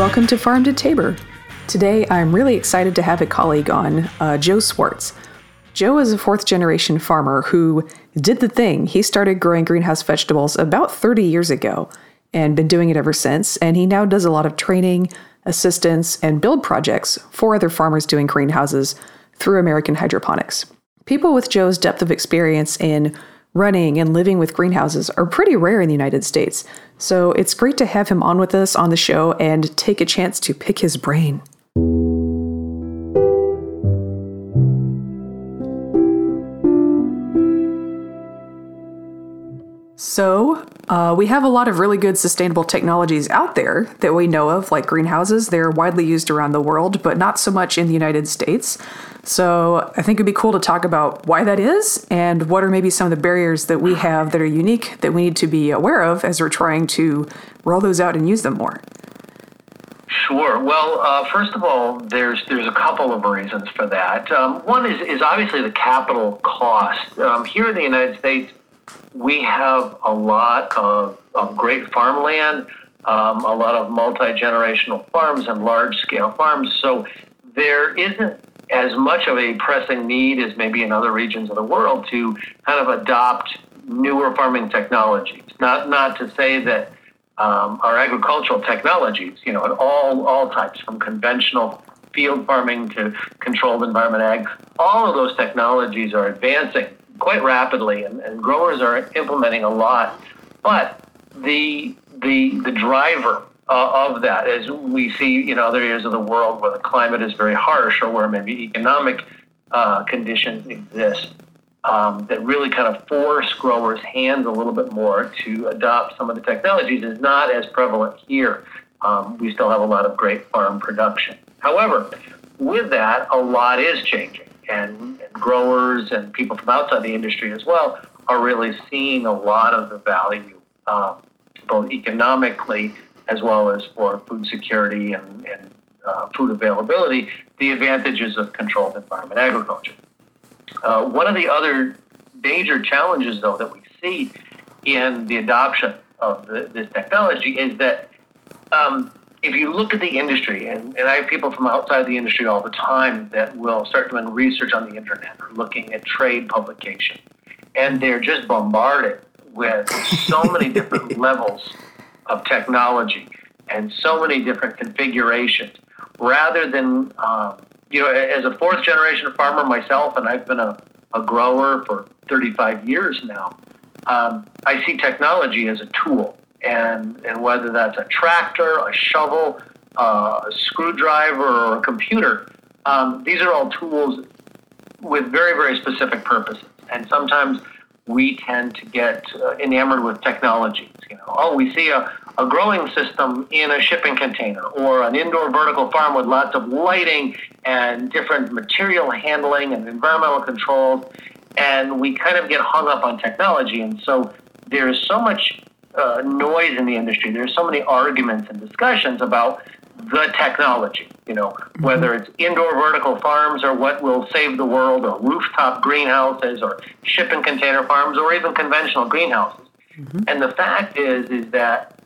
Welcome to Farm to Taber. Today, I'm really excited to have a colleague on, uh, Joe Swartz. Joe is a fourth generation farmer who did the thing. He started growing greenhouse vegetables about 30 years ago and been doing it ever since. And he now does a lot of training, assistance, and build projects for other farmers doing greenhouses through American Hydroponics. People with Joe's depth of experience in running and living with greenhouses are pretty rare in the United States. So it's great to have him on with us on the show and take a chance to pick his brain. So, uh, we have a lot of really good sustainable technologies out there that we know of, like greenhouses. They're widely used around the world, but not so much in the United States. So, I think it'd be cool to talk about why that is and what are maybe some of the barriers that we have that are unique that we need to be aware of as we're trying to roll those out and use them more. Sure. Well, uh, first of all, there's there's a couple of reasons for that. Um, one is is obviously the capital cost. Um, here in the United States, we have a lot of, of great farmland, um, a lot of multi generational farms and large scale farms. So there isn't as much of a pressing need as maybe in other regions of the world to kind of adopt newer farming technologies. Not not to say that um, our agricultural technologies, you know, at all all types, from conventional field farming to controlled environment ag, all of those technologies are advancing quite rapidly, and, and growers are implementing a lot. But the the the driver uh, of that, as we see in other areas of the world where the climate is very harsh or where maybe economic uh, conditions exist, um, that really kind of force growers' hands a little bit more to adopt some of the technologies is not as prevalent here. Um, we still have a lot of great farm production. However, with that, a lot is changing and, growers and people from outside the industry as well are really seeing a lot of the value, um, both economically as well as for food security and, and uh, food availability, the advantages of controlled environment agriculture. Uh, one of the other major challenges, though, that we see in the adoption of the, this technology is that um, if you look at the industry, and, and I have people from outside the industry all the time that will start doing research on the internet or looking at trade publication, and they're just bombarded with so many different levels of technology and so many different configurations. Rather than, um, you know, as a fourth generation farmer myself, and I've been a, a grower for 35 years now, um, I see technology as a tool and and whether that's a tractor, a shovel, uh, a screwdriver, or a computer, um, these are all tools with very very specific purposes. And sometimes we tend to get uh, enamored with technologies. You know, oh, we see a, a growing system in a shipping container or an indoor vertical farm with lots of lighting and different material handling and environmental controls. And we kind of get hung up on technology. And so there's so much uh, noise in the industry. There's so many arguments and discussions about the technology, you know, mm-hmm. whether it's indoor vertical farms or what will save the world or rooftop greenhouses or shipping container farms or even conventional greenhouses. Mm-hmm. And the fact is, is that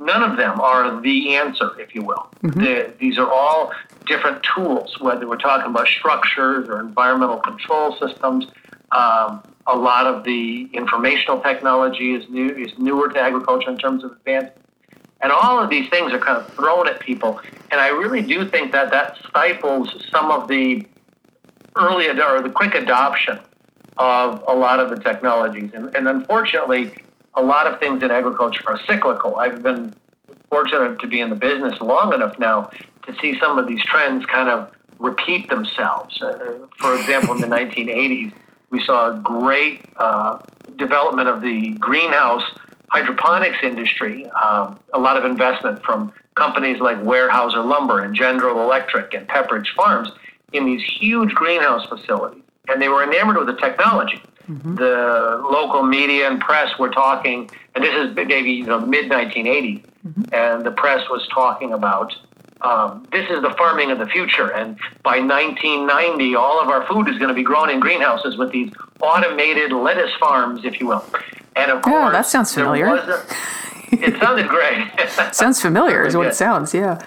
none of them are the answer, if you will. Mm-hmm. The, these are all different tools, whether we're talking about structures or environmental control systems. Um, a lot of the informational technology is new is newer to agriculture in terms of advancement. And all of these things are kind of thrown at people. And I really do think that that stifles some of the early ad- or the quick adoption of a lot of the technologies. And, and unfortunately, a lot of things in agriculture are cyclical. I've been fortunate to be in the business long enough now to see some of these trends kind of repeat themselves. Uh, for example, in the 1980s, we saw a great uh, development of the greenhouse hydroponics industry, um, a lot of investment from companies like Weyerhaeuser Lumber and General Electric and Pepperidge Farms in these huge greenhouse facilities. And they were enamored with the technology. Mm-hmm. The local media and press were talking, and this is maybe you know, mid 1980s, mm-hmm. and the press was talking about um, this is the farming of the future. And by 1990, all of our food is going to be grown in greenhouses with these automated lettuce farms, if you will. And of course, yeah, that sounds familiar. A, it sounded great. sounds familiar, is what it sounds. Yeah.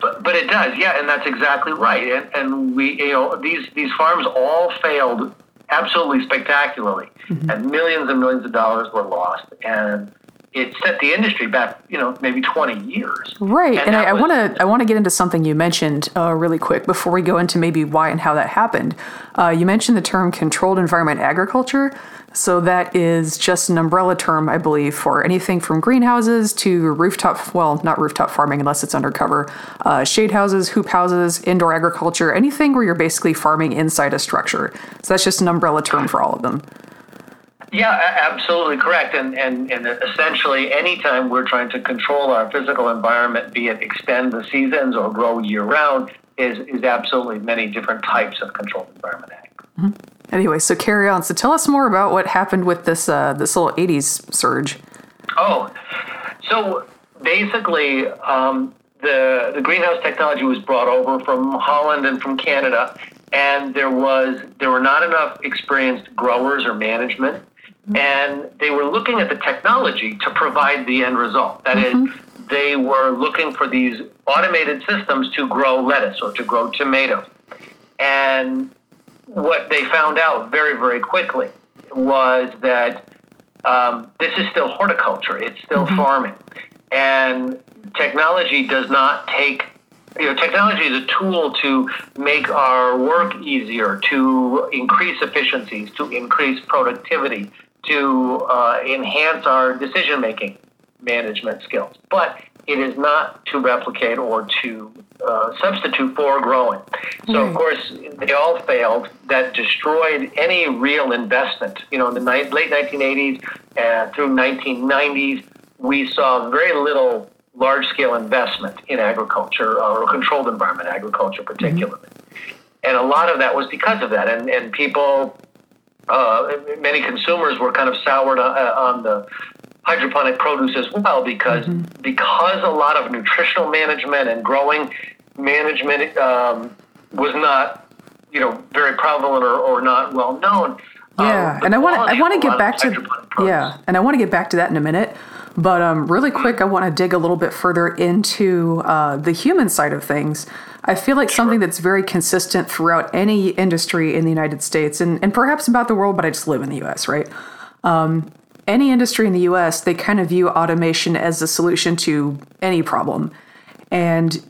But, but it does, yeah, and that's exactly right. And, and we, you know, these these farms all failed absolutely spectacularly, mm-hmm. and millions and millions of dollars were lost. And it set the industry back, you know, maybe 20 years. Right. And, and I want to I want to get into something you mentioned uh, really quick before we go into maybe why and how that happened. Uh, you mentioned the term controlled environment agriculture. So that is just an umbrella term, I believe, for anything from greenhouses to rooftop, well, not rooftop farming unless it's undercover, uh, shade houses, hoop houses, indoor agriculture, anything where you're basically farming inside a structure. So that's just an umbrella term for all of them. Yeah, absolutely correct. And, and, and essentially, anytime we're trying to control our physical environment, be it extend the seasons or grow year round, is, is absolutely many different types of controlled environment ag. Mm-hmm. Anyway, so carry on. So tell us more about what happened with this uh, this little '80s surge. Oh, so basically, um, the the greenhouse technology was brought over from Holland and from Canada, and there was there were not enough experienced growers or management and they were looking at the technology to provide the end result. That mm-hmm. is, they were looking for these automated systems to grow lettuce or to grow tomatoes. And what they found out very, very quickly was that um, this is still horticulture, it's still mm-hmm. farming. And technology does not take you know, technology is a tool to make our work easier, to increase efficiencies, to increase productivity, to uh, enhance our decision making management skills. But it is not to replicate or to uh, substitute for growing. So, of course, they all failed. That destroyed any real investment. You know, in the ni- late 1980s and through 1990s, we saw very little large scale investment in agriculture or controlled environment agriculture, particularly. Mm-hmm. And a lot of that was because of that. And, and people uh, many consumers were kind of soured on, uh, on the hydroponic produce as well because mm-hmm. because a lot of nutritional management and growing management um, was not you know very prevalent or, or not well known. Yeah, um, and I want I want to get back to yeah, and I want to get back to that in a minute. But um, really quick, I want to dig a little bit further into uh, the human side of things. I feel like something that's very consistent throughout any industry in the United States and, and perhaps about the world, but I just live in the US, right? Um, any industry in the US, they kind of view automation as the solution to any problem. And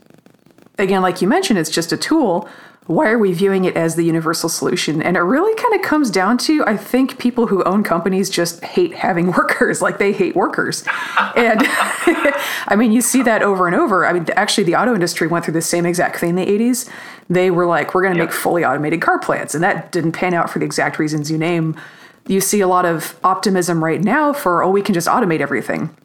again, like you mentioned, it's just a tool, why are we viewing it as the universal solution? And it really kind of comes down to I think people who own companies just hate having workers, like they hate workers. and I mean, you see that over and over. I mean, actually, the auto industry went through the same exact thing in the 80s. They were like, we're going to yep. make fully automated car plants. And that didn't pan out for the exact reasons you name. You see a lot of optimism right now for, oh, we can just automate everything.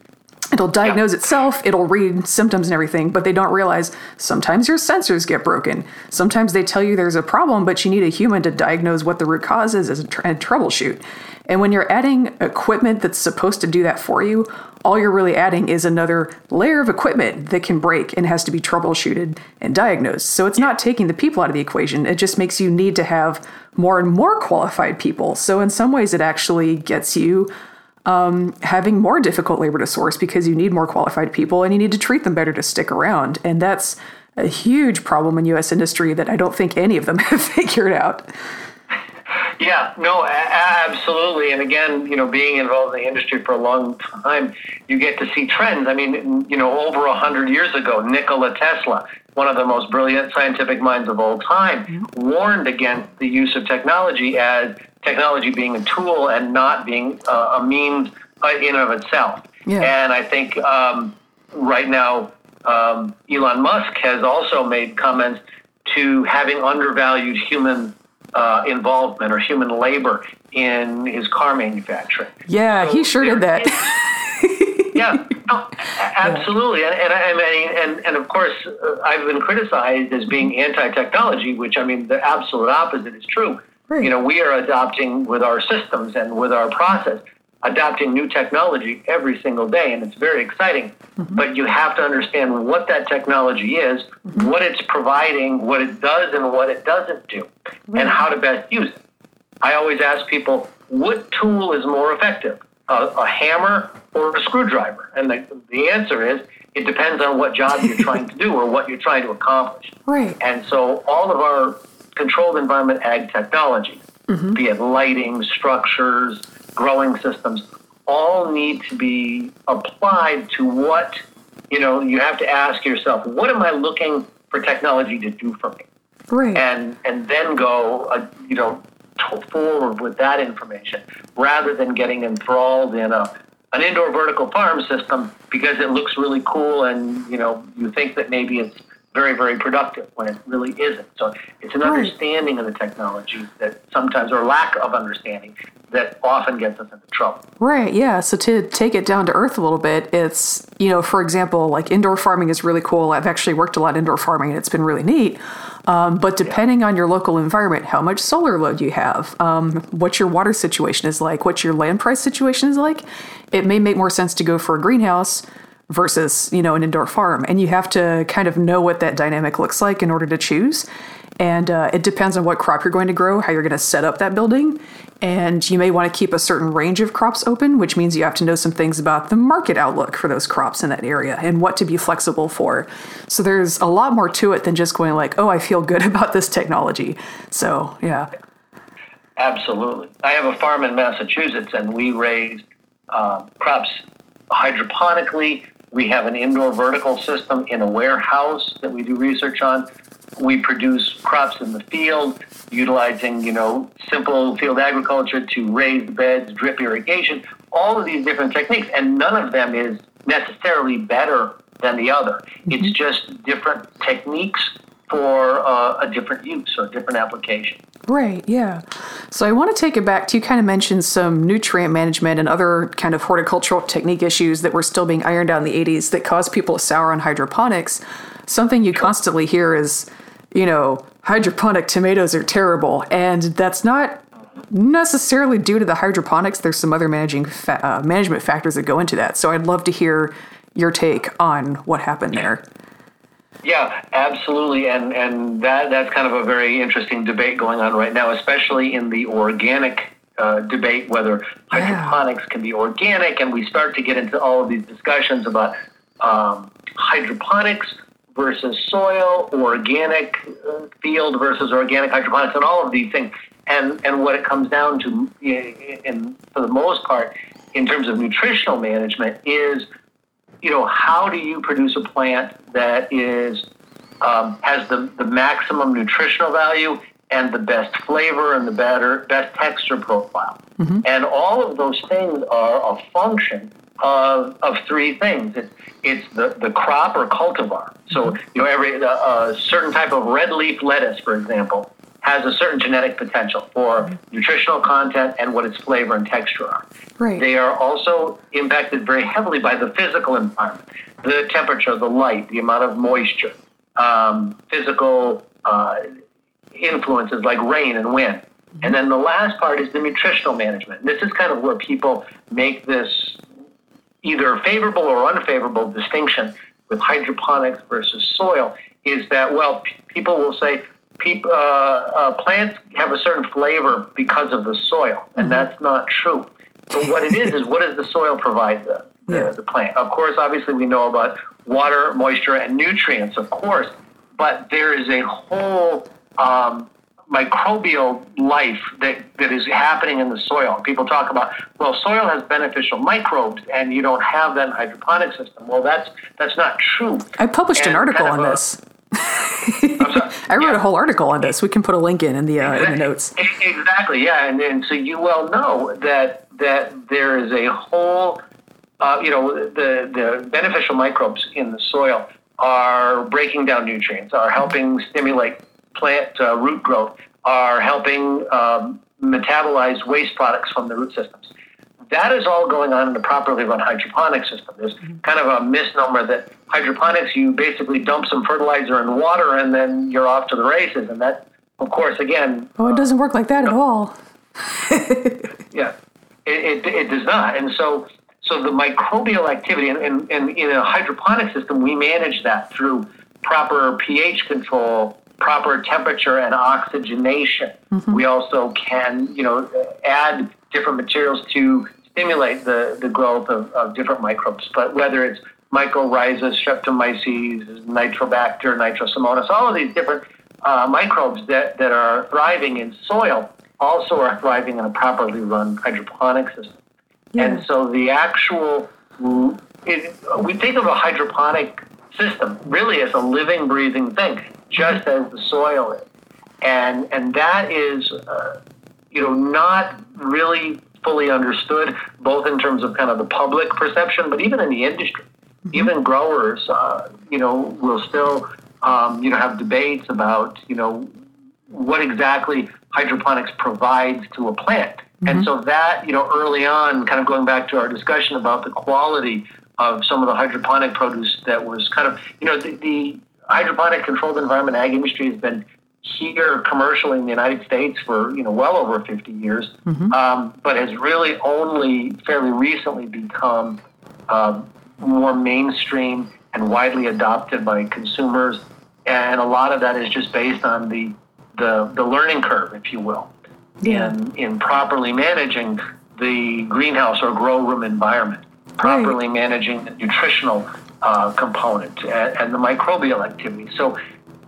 It'll diagnose yeah. itself, it'll read symptoms and everything, but they don't realize sometimes your sensors get broken. Sometimes they tell you there's a problem, but you need a human to diagnose what the root cause is and troubleshoot. And when you're adding equipment that's supposed to do that for you, all you're really adding is another layer of equipment that can break and has to be troubleshooted and diagnosed. So it's not taking the people out of the equation, it just makes you need to have more and more qualified people. So in some ways, it actually gets you um, having more difficult labor to source because you need more qualified people and you need to treat them better to stick around. And that's a huge problem in U.S. industry that I don't think any of them have figured out. Yeah, no, absolutely. And again, you know, being involved in the industry for a long time, you get to see trends. I mean, you know, over a hundred years ago, Nikola Tesla, one of the most brilliant scientific minds of all time, mm-hmm. warned against the use of technology as technology being a tool and not being uh, a means in and of itself. Yeah. And I think um, right now, um, Elon Musk has also made comments to having undervalued human uh, involvement or human labor in his car manufacturing. Yeah, so he sure did that. yeah, no, absolutely. And, and I mean, and, and of course, uh, I've been criticized as being anti-technology, which I mean, the absolute opposite is true. Right. You know, we are adopting with our systems and with our process, adopting new technology every single day, and it's very exciting. Mm-hmm. But you have to understand what that technology is, mm-hmm. what it's providing, what it does, and what it doesn't do, right. and how to best use it. I always ask people, what tool is more effective, a, a hammer or a screwdriver? And the, the answer is it depends on what job you're trying to do or what you're trying to accomplish. Right. And so all of our controlled environment ag technology, mm-hmm. be it lighting, structures, growing systems, all need to be applied to what, you know, you have to ask yourself, what am I looking for technology to do for me? Right. And and then go, uh, you know, forward with that information rather than getting enthralled in a an indoor vertical farm system because it looks really cool and you know you think that maybe it's very very productive when it really isn't. So it's an understanding of the technology that sometimes or lack of understanding that often gets us into trouble. Right yeah. So to take it down to earth a little bit it's you know for example like indoor farming is really cool. I've actually worked a lot indoor farming and it's been really neat. Um, but depending yeah. on your local environment, how much solar load you have, um, what your water situation is like, what your land price situation is like, it may make more sense to go for a greenhouse versus you know an indoor farm. And you have to kind of know what that dynamic looks like in order to choose. And uh, it depends on what crop you're going to grow how you're going to set up that building. And you may want to keep a certain range of crops open which means you have to know some things about the market outlook for those crops in that area and what to be flexible for. So there's a lot more to it than just going like oh i feel good about this technology. So yeah. Absolutely. I have a farm in massachusetts and we raise uh, crops hydroponically we have an indoor vertical system in a warehouse that we do research on. We produce crops in the field utilizing, you know, simple field agriculture to raised beds, drip irrigation, all of these different techniques. And none of them is necessarily better than the other. Mm-hmm. It's just different techniques for uh, a different use or a different application. Right, yeah. So I want to take it back to you kind of mentioned some nutrient management and other kind of horticultural technique issues that were still being ironed out in the 80s that caused people to sour on hydroponics. Something you constantly hear is, you know, hydroponic tomatoes are terrible. And that's not necessarily due to the hydroponics. There's some other managing fa- uh, management factors that go into that. So I'd love to hear your take on what happened there. Yeah, absolutely, and and that that's kind of a very interesting debate going on right now, especially in the organic uh, debate whether hydroponics can be organic, and we start to get into all of these discussions about um, hydroponics versus soil, organic uh, field versus organic hydroponics, and all of these things. And and what it comes down to, in for the most part, in terms of nutritional management, is you know, how do you produce a plant that is um, has the, the maximum nutritional value and the best flavor and the better best texture profile? Mm-hmm. And all of those things are a function of, of three things. It's, it's the, the crop or cultivar. So, mm-hmm. you know, every a certain type of red leaf lettuce, for example, has a certain genetic potential for nutritional content and what its flavor and texture are. Right. They are also impacted very heavily by the physical environment, the temperature, the light, the amount of moisture, um, physical uh, influences like rain and wind. Mm-hmm. And then the last part is the nutritional management. This is kind of where people make this either favorable or unfavorable distinction with hydroponics versus soil is that, well, p- people will say, people, uh, uh, plants have a certain flavor because of the soil, and mm-hmm. that's not true. But what it is is what does the soil provide the, the, the plant? Of course, obviously, we know about water, moisture, and nutrients, of course, but there is a whole um, microbial life that, that is happening in the soil. People talk about, well, soil has beneficial microbes and you don't have that in hydroponic system. Well, that's that's not true. I published and an article on a, this. I wrote yeah. a whole article on this. We can put a link in in the uh, in the notes. Exactly. Yeah, and, and so you well know that that there is a whole, uh, you know, the the beneficial microbes in the soil are breaking down nutrients, are helping stimulate plant uh, root growth, are helping um, metabolize waste products from the root systems that is all going on in a properly run hydroponic system. There's mm-hmm. kind of a misnomer that hydroponics, you basically dump some fertilizer and water and then you're off to the races. And that, of course, again. Oh, it doesn't work like that at all. yeah, it, it, it, does not. And so, so the microbial activity, and, and, and in a hydroponic system, we manage that through proper pH control, proper temperature and oxygenation. Mm-hmm. We also can, you know, add different materials to stimulate the, the growth of, of different microbes. But whether it's mycorrhizas, streptomyces, nitrobacter, nitrosomonas, all of these different uh, microbes that, that are thriving in soil also are thriving in a properly run hydroponic system. Yeah. And so the actual, it, we think of a hydroponic system really as a living, breathing thing, just as the soil is. And, and that is, uh, you know, not really fully understood, both in terms of kind of the public perception, but even in the industry. Mm-hmm. Even growers, uh, you know, will still, um, you know, have debates about, you know, what exactly hydroponics provides to a plant. Mm-hmm. And so that, you know, early on, kind of going back to our discussion about the quality of some of the hydroponic produce that was kind of, you know, the, the hydroponic controlled environment ag industry has been here commercially in the United States for you know well over 50 years, mm-hmm. um, but has really only fairly recently become uh, more mainstream and widely adopted by consumers. And a lot of that is just based on the the, the learning curve, if you will, yeah. in in properly managing the greenhouse or grow room environment, properly right. managing the nutritional uh, component and, and the microbial activity. So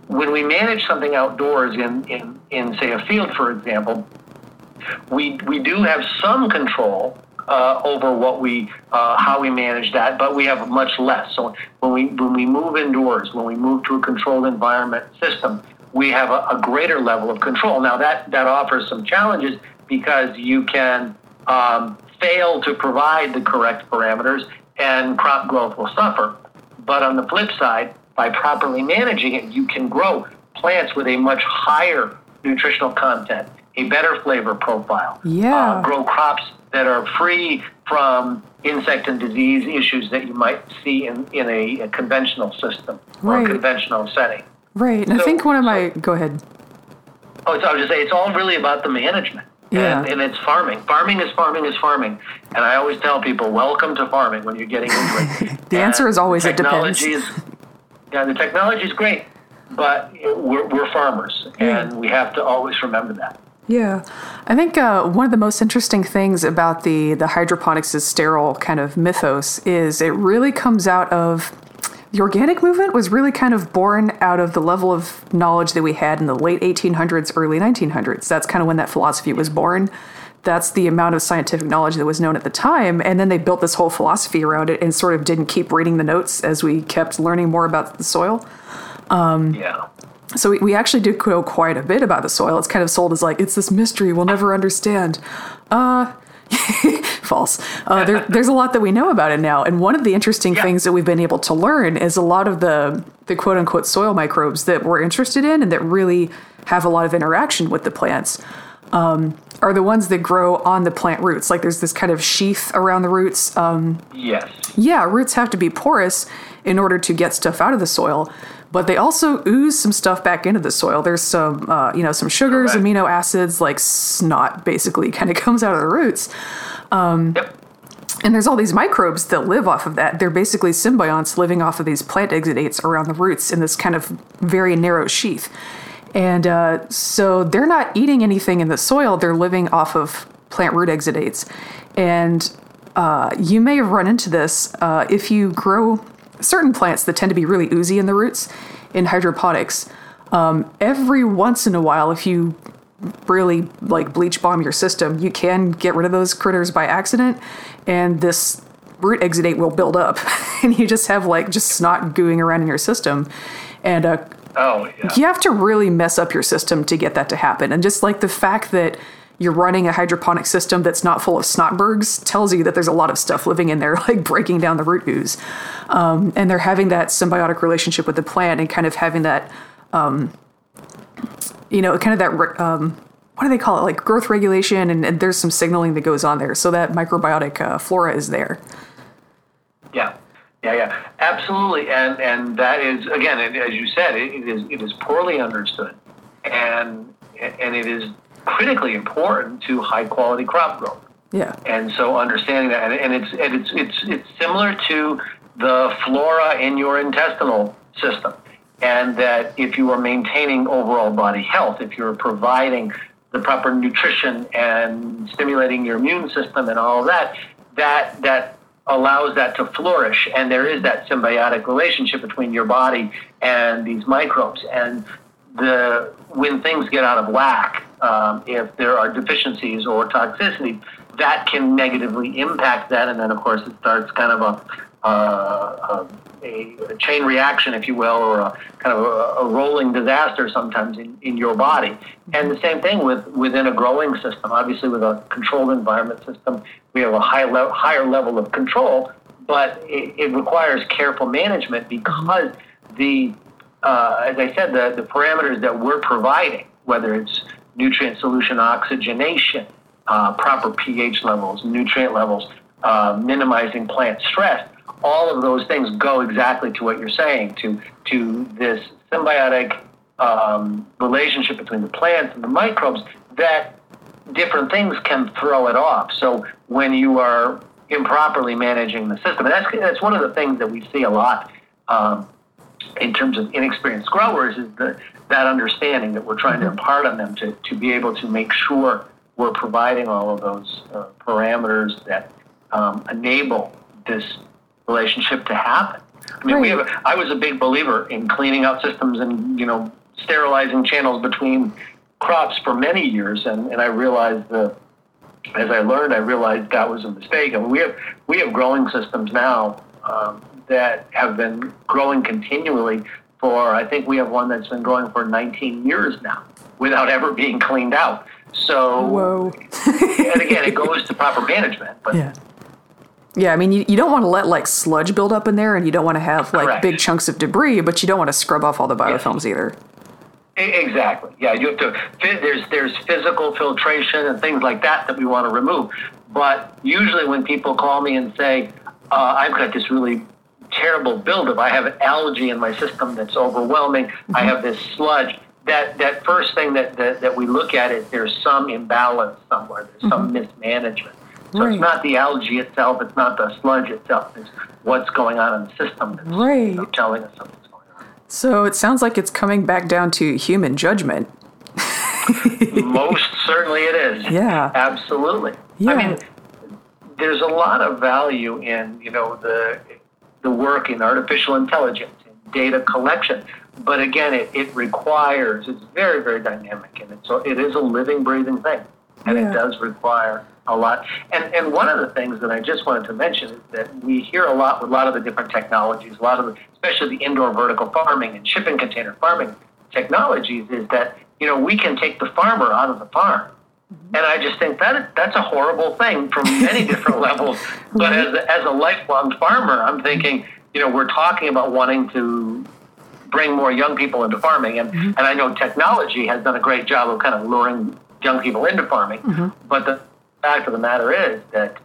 when we manage something outdoors in, in, in say, a field, for example, we, we do have some control uh, over what we, uh, how we manage that, but we have much less. So when we, when we move indoors, when we move to a controlled environment system, we have a, a greater level of control. Now that, that offers some challenges because you can um, fail to provide the correct parameters and crop growth will suffer. But on the flip side, by properly managing it, you can grow plants with a much higher nutritional content, a better flavor profile. Yeah. Uh, grow crops that are free from insect and disease issues that you might see in, in a, a conventional system or a conventional setting. Right. And so, I think one of my. So, go ahead. Oh, so I was just saying, it's all really about the management. Yeah. And, and, it's farming. Farming is farming is farming. And I always tell people, welcome to farming when you're getting into it. the and answer is always it depends. Is, yeah, the technology is great, but we're, we're farmers, and we have to always remember that. Yeah, I think uh, one of the most interesting things about the the hydroponics is sterile kind of mythos is it really comes out of the organic movement was really kind of born out of the level of knowledge that we had in the late 1800s, early 1900s. That's kind of when that philosophy was born. That's the amount of scientific knowledge that was known at the time. And then they built this whole philosophy around it and sort of didn't keep reading the notes as we kept learning more about the soil. Um, yeah. So we, we actually did know quite a bit about the soil. It's kind of sold as like, it's this mystery we'll never understand. Uh, false. Uh, there, there's a lot that we know about it now, and one of the interesting yeah. things that we've been able to learn is a lot of the the quote unquote soil microbes that we're interested in and that really have a lot of interaction with the plants um, are the ones that grow on the plant roots. Like there's this kind of sheath around the roots. Um, yes. Yeah, roots have to be porous in order to get stuff out of the soil, but they also ooze some stuff back into the soil. There's some, uh, you know, some sugars, amino acids, like snot, basically, kind of comes out of the roots. Um, yep. And there's all these microbes that live off of that. They're basically symbionts living off of these plant exudates around the roots in this kind of very narrow sheath. And uh, so they're not eating anything in the soil, they're living off of plant root exudates. And uh, you may have run into this uh, if you grow certain plants that tend to be really oozy in the roots in hydroponics. Um, every once in a while, if you really like bleach bomb your system, you can get rid of those critters by accident, and this root exudate will build up, and you just have like just snot gooing around in your system. And uh, Oh, yeah. You have to really mess up your system to get that to happen. And just like the fact that you're running a hydroponic system that's not full of snotbergs tells you that there's a lot of stuff living in there, like breaking down the root ooze. Um, and they're having that symbiotic relationship with the plant and kind of having that, um, you know, kind of that, um, what do they call it? Like growth regulation. And, and, there's some signaling that goes on there. So that microbiotic uh, flora is there. Absolutely, and and that is again, as you said, it, it is it is poorly understood, and and it is critically important to high quality crop growth. Yeah, and so understanding that, and, and it's and it's it's it's similar to the flora in your intestinal system, and that if you are maintaining overall body health, if you're providing the proper nutrition and stimulating your immune system and all of that, that that allows that to flourish. And there is that symbiotic relationship between your body and these microbes. And the when things get out of whack, um, if there are deficiencies or toxicity, that can negatively impact that. And then, of course, it starts kind of a, uh, a, a, chain reaction, if you will, or a kind of a, a, rolling disaster sometimes in, in your body. And the same thing with within a growing system. Obviously, with a controlled environment system, we have a high le- higher level of control, but it, it requires careful management because the uh, as I said, the, the parameters that we're providing, whether it's nutrient solution oxygenation, uh, proper pH levels, nutrient levels, uh, minimizing plant stress, all of those things go exactly to what you're saying, to, to this symbiotic um, relationship between the plants and the microbes that different things can throw it off. So when you are improperly managing the system, and that's, that's one of the things that we see a lot um, in terms of inexperienced growers is the, that understanding that we're trying to mm-hmm. impart on them to, to be able to make sure we're providing all of those uh, parameters that um, enable this relationship to happen. I mean, right. we have. A, I was a big believer in cleaning out systems and you know sterilizing channels between crops for many years, and, and I realized that as I learned, I realized that was a mistake. I And we have we have growing systems now um, that have been growing continually for, I think we have one that's been growing for 19 years now without ever being cleaned out. So, and again, it goes to proper management. But yeah. Yeah, I mean, you, you don't want to let like sludge build up in there, and you don't want to have like Correct. big chunks of debris, but you don't want to scrub off all the biofilms either. Exactly. Yeah, you have to. There's there's physical filtration and things like that that we want to remove. But usually, when people call me and say, uh, "I've got this really terrible buildup. I have algae in my system that's overwhelming. Mm-hmm. I have this sludge. That that first thing that, that, that we look at is there's some imbalance somewhere. There's mm-hmm. some mismanagement. So right. it's not the algae itself. It's not the sludge itself. It's what's going on in the system that's right. you know, telling us something's going on. So it sounds like it's coming back down to human judgment. Most certainly it is. Yeah. Absolutely. Yeah. I mean, there's a lot of value in you know the the work in artificial intelligence and data collection. But again, it, it requires, it's very, very dynamic and it's, it is a living, breathing thing. And yeah. it does require a lot. And, and one of the things that I just wanted to mention is that we hear a lot with a lot of the different technologies, a lot of the, especially the indoor vertical farming and shipping container farming technologies, is that, you know, we can take the farmer out of the farm. Mm-hmm. And I just think that that's a horrible thing from many different levels. But as, as a lifelong farmer, I'm thinking, you know, we're talking about wanting to bring more young people into farming. And, mm-hmm. and I know technology has done a great job of kind of luring young people into farming. Mm-hmm. But the fact of the matter is that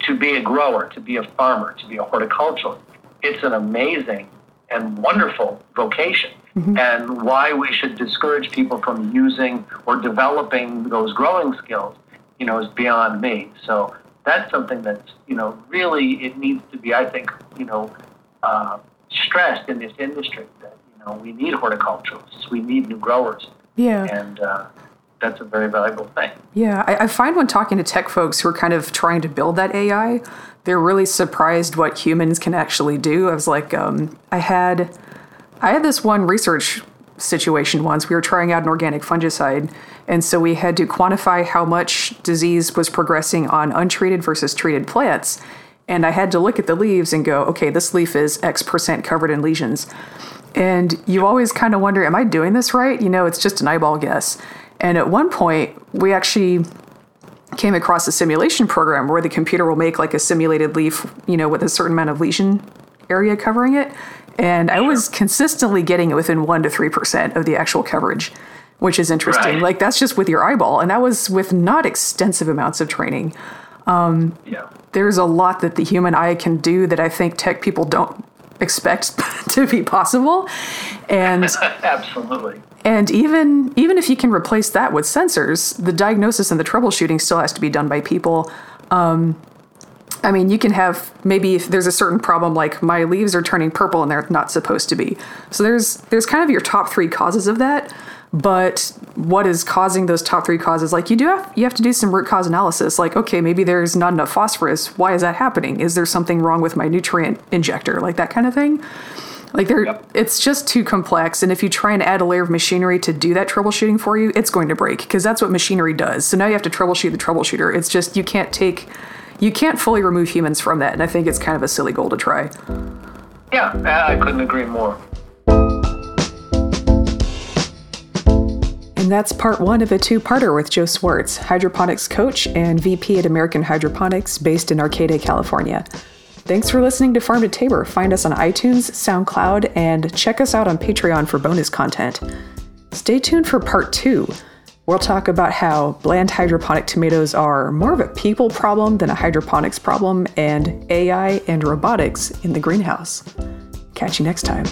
to be a grower, to be a farmer, to be a horticulturalist, it's an amazing and wonderful vocation. Mm-hmm. And why we should discourage people from using or developing those growing skills, you know, is beyond me. So that's something that's, you know, really it needs to be, I think, you know, uh, stressed in this industry that, you know, we need horticulturalists, we need new growers. Yeah. And uh, that's a very valuable thing. Yeah. I, I find when talking to tech folks who are kind of trying to build that AI, they're really surprised what humans can actually do. I was like, um, I had I had this one research situation once. We were trying out an organic fungicide, and so we had to quantify how much disease was progressing on untreated versus treated plants. And I had to look at the leaves and go, okay, this leaf is X percent covered in lesions. And you always kind of wonder, am I doing this right? You know, it's just an eyeball guess. And at one point, we actually came across a simulation program where the computer will make like a simulated leaf, you know, with a certain amount of lesion area covering it and I was consistently getting it within one to three percent of the actual coverage, which is interesting. Right. Like that's just with your eyeball, and that was with not extensive amounts of training. Um, yeah. There's a lot that the human eye can do that I think tech people don't expect to be possible, and absolutely. And even even if you can replace that with sensors, the diagnosis and the troubleshooting still has to be done by people. Um, I mean, you can have maybe if there's a certain problem like my leaves are turning purple and they're not supposed to be. So there's there's kind of your top three causes of that. But what is causing those top three causes? Like you do have you have to do some root cause analysis like okay maybe there's not enough phosphorus. Why is that happening? Is there something wrong with my nutrient injector? Like that kind of thing. Like there yep. it's just too complex and if you try and add a layer of machinery to do that troubleshooting for you it's going to break because that's what machinery does. So now you have to troubleshoot the troubleshooter. It's just you can't take you can't fully remove humans from that and i think it's kind of a silly goal to try. Yeah i couldn't agree more And that's part one of a two parter with Joe Swartz, hydroponics coach and VP at American Hydroponics based in Arcata, California. Thanks for listening to Farm to Taber. Find us on iTunes, SoundCloud, and check us out on Patreon for bonus content. Stay tuned for part two. We'll talk about how bland hydroponic tomatoes are more of a people problem than a hydroponics problem, and AI and robotics in the greenhouse. Catch you next time.